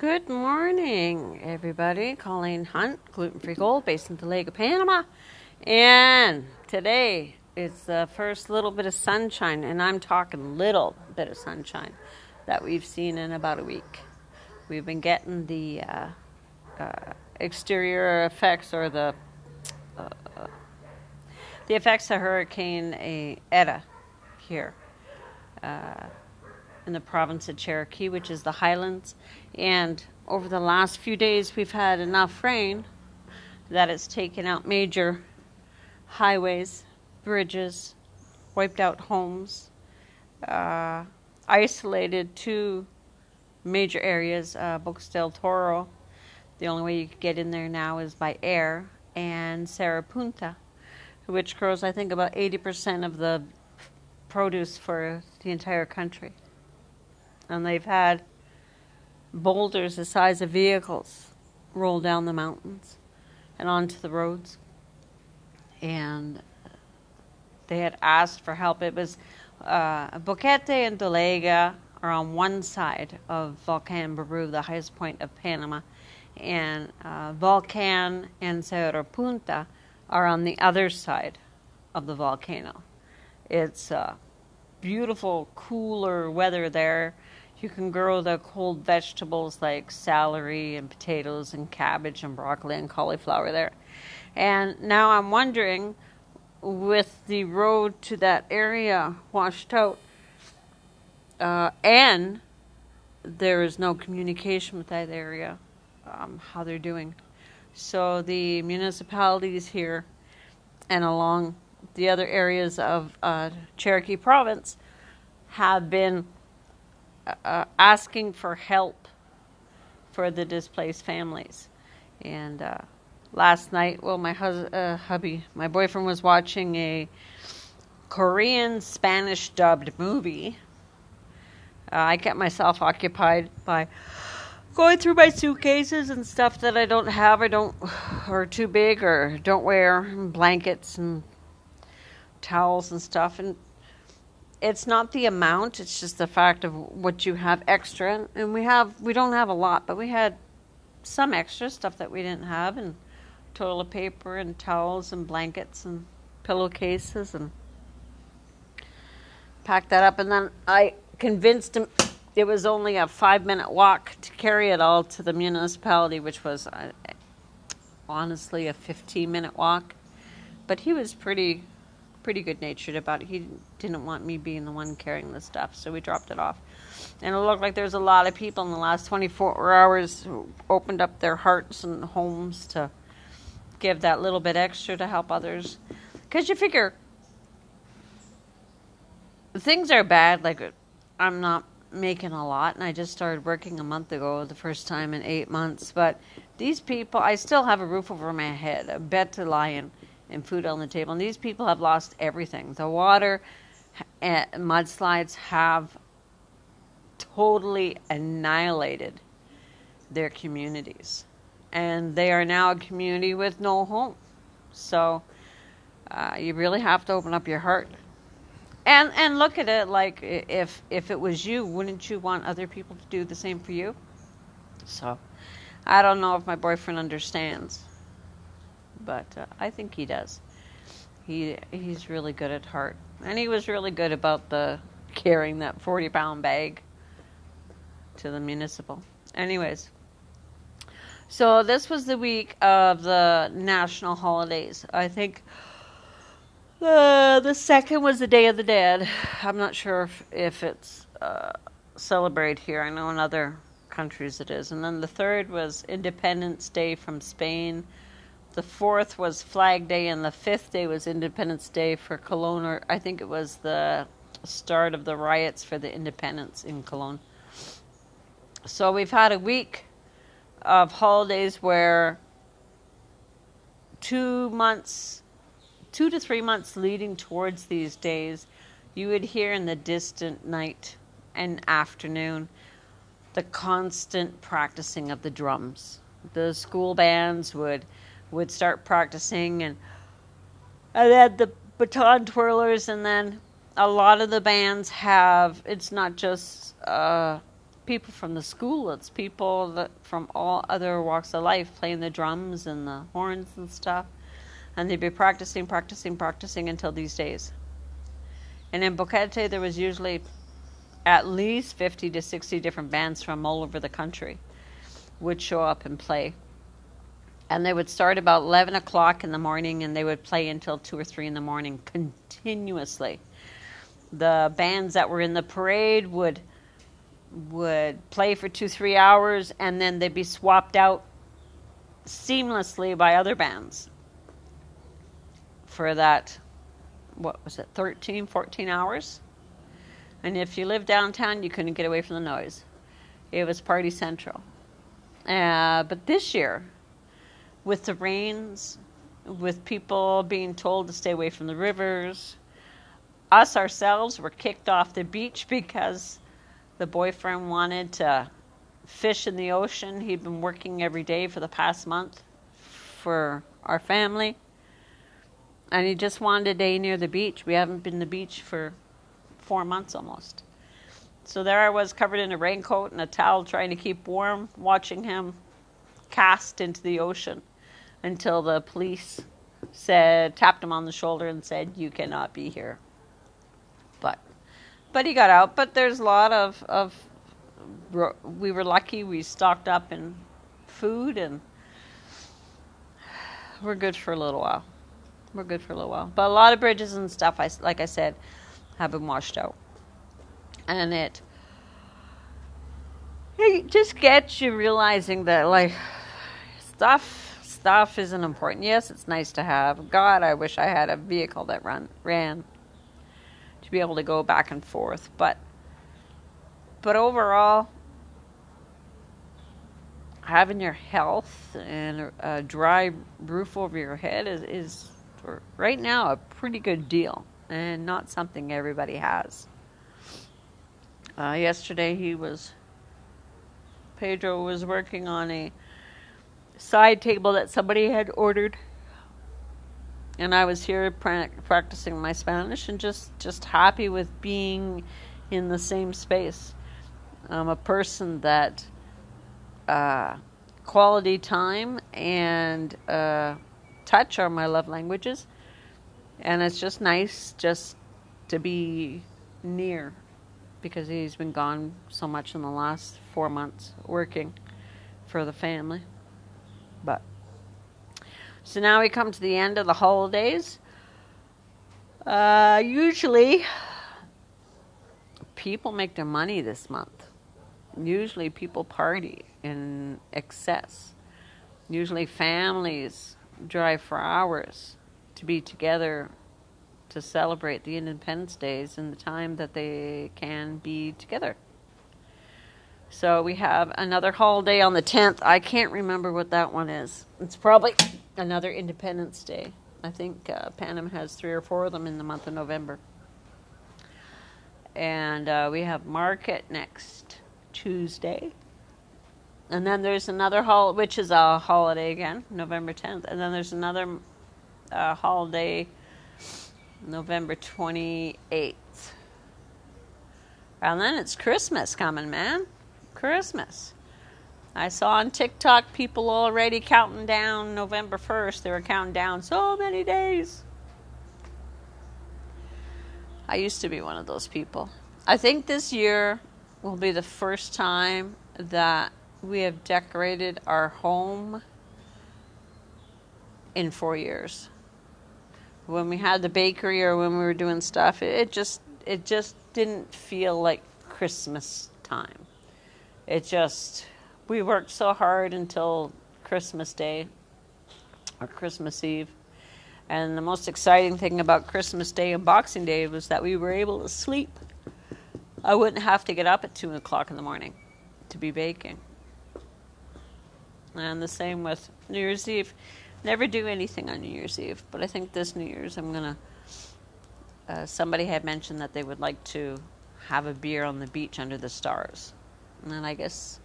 Good morning, everybody. Colleen Hunt, Gluten Free Gold, based in the Lake of Panama. And today is the first little bit of sunshine, and I'm talking little bit of sunshine that we've seen in about a week. We've been getting the uh, uh, exterior effects or the uh, the effects of Hurricane Eta here uh, in the province of Chiriquí, which is the highlands. And over the last few days, we've had enough rain that it's taken out major highways, bridges, wiped out homes, uh, isolated two major areas, uh, Bocas del Toro. The only way you could get in there now is by air, and Cerro Punta, which grows, I think, about 80% of the produce for the entire country. And they've had boulders the size of vehicles roll down the mountains and onto the roads. And they had asked for help. It was uh, Boquete and Dolega are on one side of Volcan Baru, the highest point of Panama, and uh, Volcan and Cerro Punta are on the other side of the volcano. It's uh, beautiful, cooler weather there. You can grow the cold vegetables like celery and potatoes and cabbage and broccoli and cauliflower there. And now I'm wondering, with the road to that area washed out, uh, and there is no communication with that area, um, how they're doing. So the municipalities here and along the other areas of uh, Chiriquí Province have been uh, asking for help for the displaced families. And uh, last night, well, my hus- uh, hubby, my boyfriend was watching a Korean Spanish dubbed movie. Uh, I kept myself occupied by going through my suitcases and stuff that I don't have, I don't, or too big, or don't wear, blankets and towels and stuff. And it's not the amount; it's just the fact of what you have extra. And we have, we don't have a lot, but we had some extra stuff that we didn't have, and toilet paper and towels and blankets and pillowcases and packed that up. And then I convinced him it was only a five minute walk to carry it all to the municipality, which was uh, honestly a 15 minute walk. But he was pretty pretty good natured about it. He didn't want me being the one carrying the stuff, so we dropped it off. And it looked like there's a lot of people in the last 24 hours who opened up their hearts and homes to give that little bit extra to help others. Because you figure things are bad, like I'm not making a lot, and I just started working a month ago, the first time in eight months. But these people, I still have a roof over my head, a bed to lie in, and food on the table. And these people have lost everything. The water and eh, mudslides have totally annihilated their communities. And they are now a community with no home. So uh, you really have to open up your heart and and look at it like if if it was you, wouldn't you want other people to do the same for you? So, I don't know if my boyfriend understands, but uh, I think he does. He he's really good at heart, and he was really good about the carrying that forty pound bag to the municipal. Anyways. So this was the week of the national holidays. I think uh, the second was the Day of the Dead. I'm not sure if, if it's uh, celebrated here. I know in other countries it is. And then the third was Independence Day from Spain. The fourth was Flag Day, and the fifth day was Independence Day for Colón. Or I think it was the start of the riots for the independence in Colón. So we've had a week of holidays where two months two to three months leading towards these days, you would hear in the distant night and afternoon the constant practicing of the drums. The school bands would would start practicing and and had the baton twirlers and then a lot of the bands have it's not just uh, people from the school. It's people that from all other walks of life playing the drums and the horns and stuff. And they'd be practicing, practicing, practicing until these days. And in Boquete, there was usually at least 50 to 60 different bands from all over the country would show up and play. And they would start about 11 o'clock in the morning and they would play until 2 or 3 in the morning continuously. The bands that were in the parade would would play for two, three hours, and then they'd be swapped out seamlessly by other bands for that, what was it, 13, 14 hours? And if you lived downtown, you couldn't get away from the noise. It was party central. Uh, but this year, with the rains, with people being told to stay away from the rivers, us ourselves were kicked off the beach because the boyfriend wanted to fish in the ocean. He'd been working every day for the past month for our family. And he just wanted a day near the beach. We haven't been to the beach for four months almost. So there I was covered in a raincoat and a towel trying to keep warm, watching him cast into the ocean until the police said tapped him on the shoulder and said, You cannot be here but but he got out. But there's a lot of of we were lucky. We stocked up in food and we're good for a little while. We're good for a little while. But a lot of bridges and stuff, I like I said, have been washed out, and it it just gets you realizing that like stuff stuff isn't important. Yes, it's nice to have. God, I wish I had a vehicle that run ran to be able to go back and forth. But but overall, having your health and a dry roof over your head is, is right now a pretty good deal and not something everybody has. Uh, yesterday he was Pedro was working on a side table that somebody had ordered. And I was here pra- practicing my Spanish and just just happy with being in the same space. I'm a person that uh, quality time and uh, touch are my love languages, and it's just nice just to be near because he's been gone so much in the last four months working for the family, but so now we come to the end of the holidays. Uh, usually, people make their money this month. Usually, people party in excess. Usually, families drive for hours to be together to celebrate the Independence Days and the time that they can be together. So we have another holiday on the 10th. I can't remember what that one is. It's probably another Independence Day. I think uh, Panama has three or four of them in the month of November. And uh, we have market next Tuesday. And then there's another holiday, which is a holiday again, November 10th. And then there's another uh, holiday, November 28th. And then it's Christmas coming, man. Christmas. I saw on TikTok people already counting down November 1st. They were counting down so many days. I used to be one of those people. I think this year will be the first time that we have decorated our home in four years. When we had the bakery or when we were doing stuff, it just it just didn't feel like Christmas time. It just we worked so hard until Christmas Day or Christmas Eve. And the most exciting thing about Christmas Day and Boxing Day was that we were able to sleep. I wouldn't have to get up at 2 o'clock in the morning to be baking. And the same with New Year's Eve. Never do anything on New Year's Eve, but I think this New Year's I'm going to. Uh, somebody had mentioned that they would like to have a beer on the beach under the stars. And I guess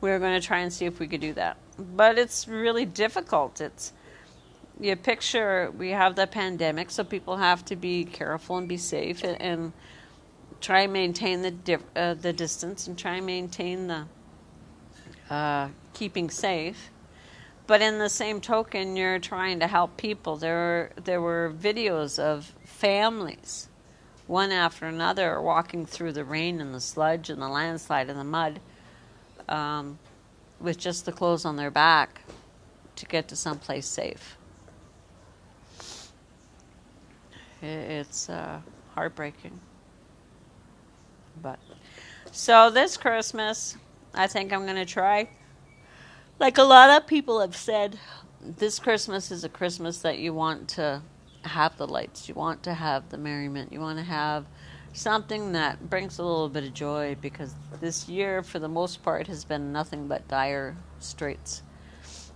we are going to try and see if we could do that. But it's really difficult. It's you picture we have the pandemic, so people have to be careful and be safe. And, and try and maintain the uh, the distance and try and maintain the uh, keeping safe. But in the same token, you're trying to help people. There were, there were videos of families, one after another, walking through the rain and the sludge and the landslide and the mud um, with just the clothes on their back to get to someplace safe. It's uh, heartbreaking. But so this Christmas, I think I'm going to try. Like a lot of people have said, this Christmas is a Christmas that you want to have the lights, you want to have the merriment, you want to have something that brings a little bit of joy because this year, for the most part, has been nothing but dire straits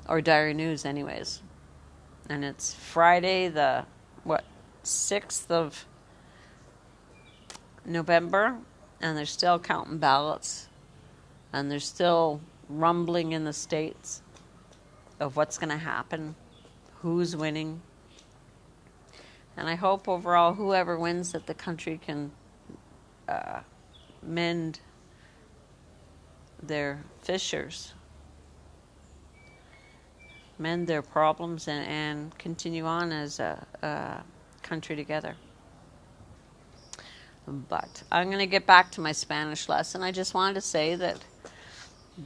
or dire news, anyways. And it's Friday, the what, 6th of November, and they're still counting ballots, and they're still rumbling in the states of what's going to happen, who's winning. And I hope overall, whoever wins, that the country can uh, mend their fissures, mend their problems, and, and continue on as a, a country together. But I'm going to get back to my Spanish lesson. I just wanted to say that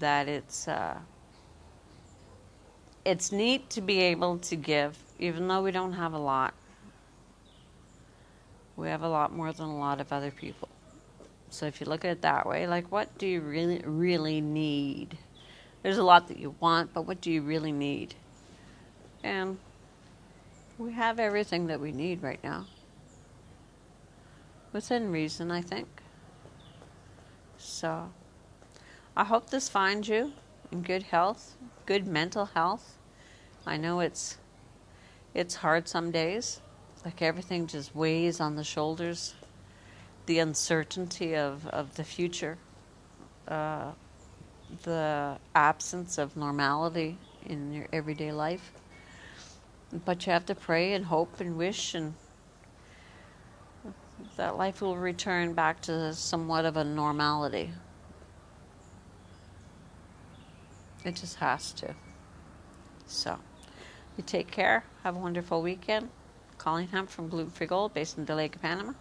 that it's uh, it's neat to be able to give, even though we don't have a lot. We have a lot more than a lot of other people. So if you look at it that way, like what do you really really need? There's a lot that you want, but what do you really need? And we have everything that we need right now. Within reason, I think. So I hope this finds you in good health, good mental health. I know it's it's hard some days. Like everything just weighs on the shoulders. The uncertainty of, of the future. Uh, the absence of normality in your everyday life. But you have to pray and hope and wish and that life will return back to somewhat of a normality. It just has to. So, you take care. Have a wonderful weekend. Hunt from Free Gold, based in the Lake of Panama.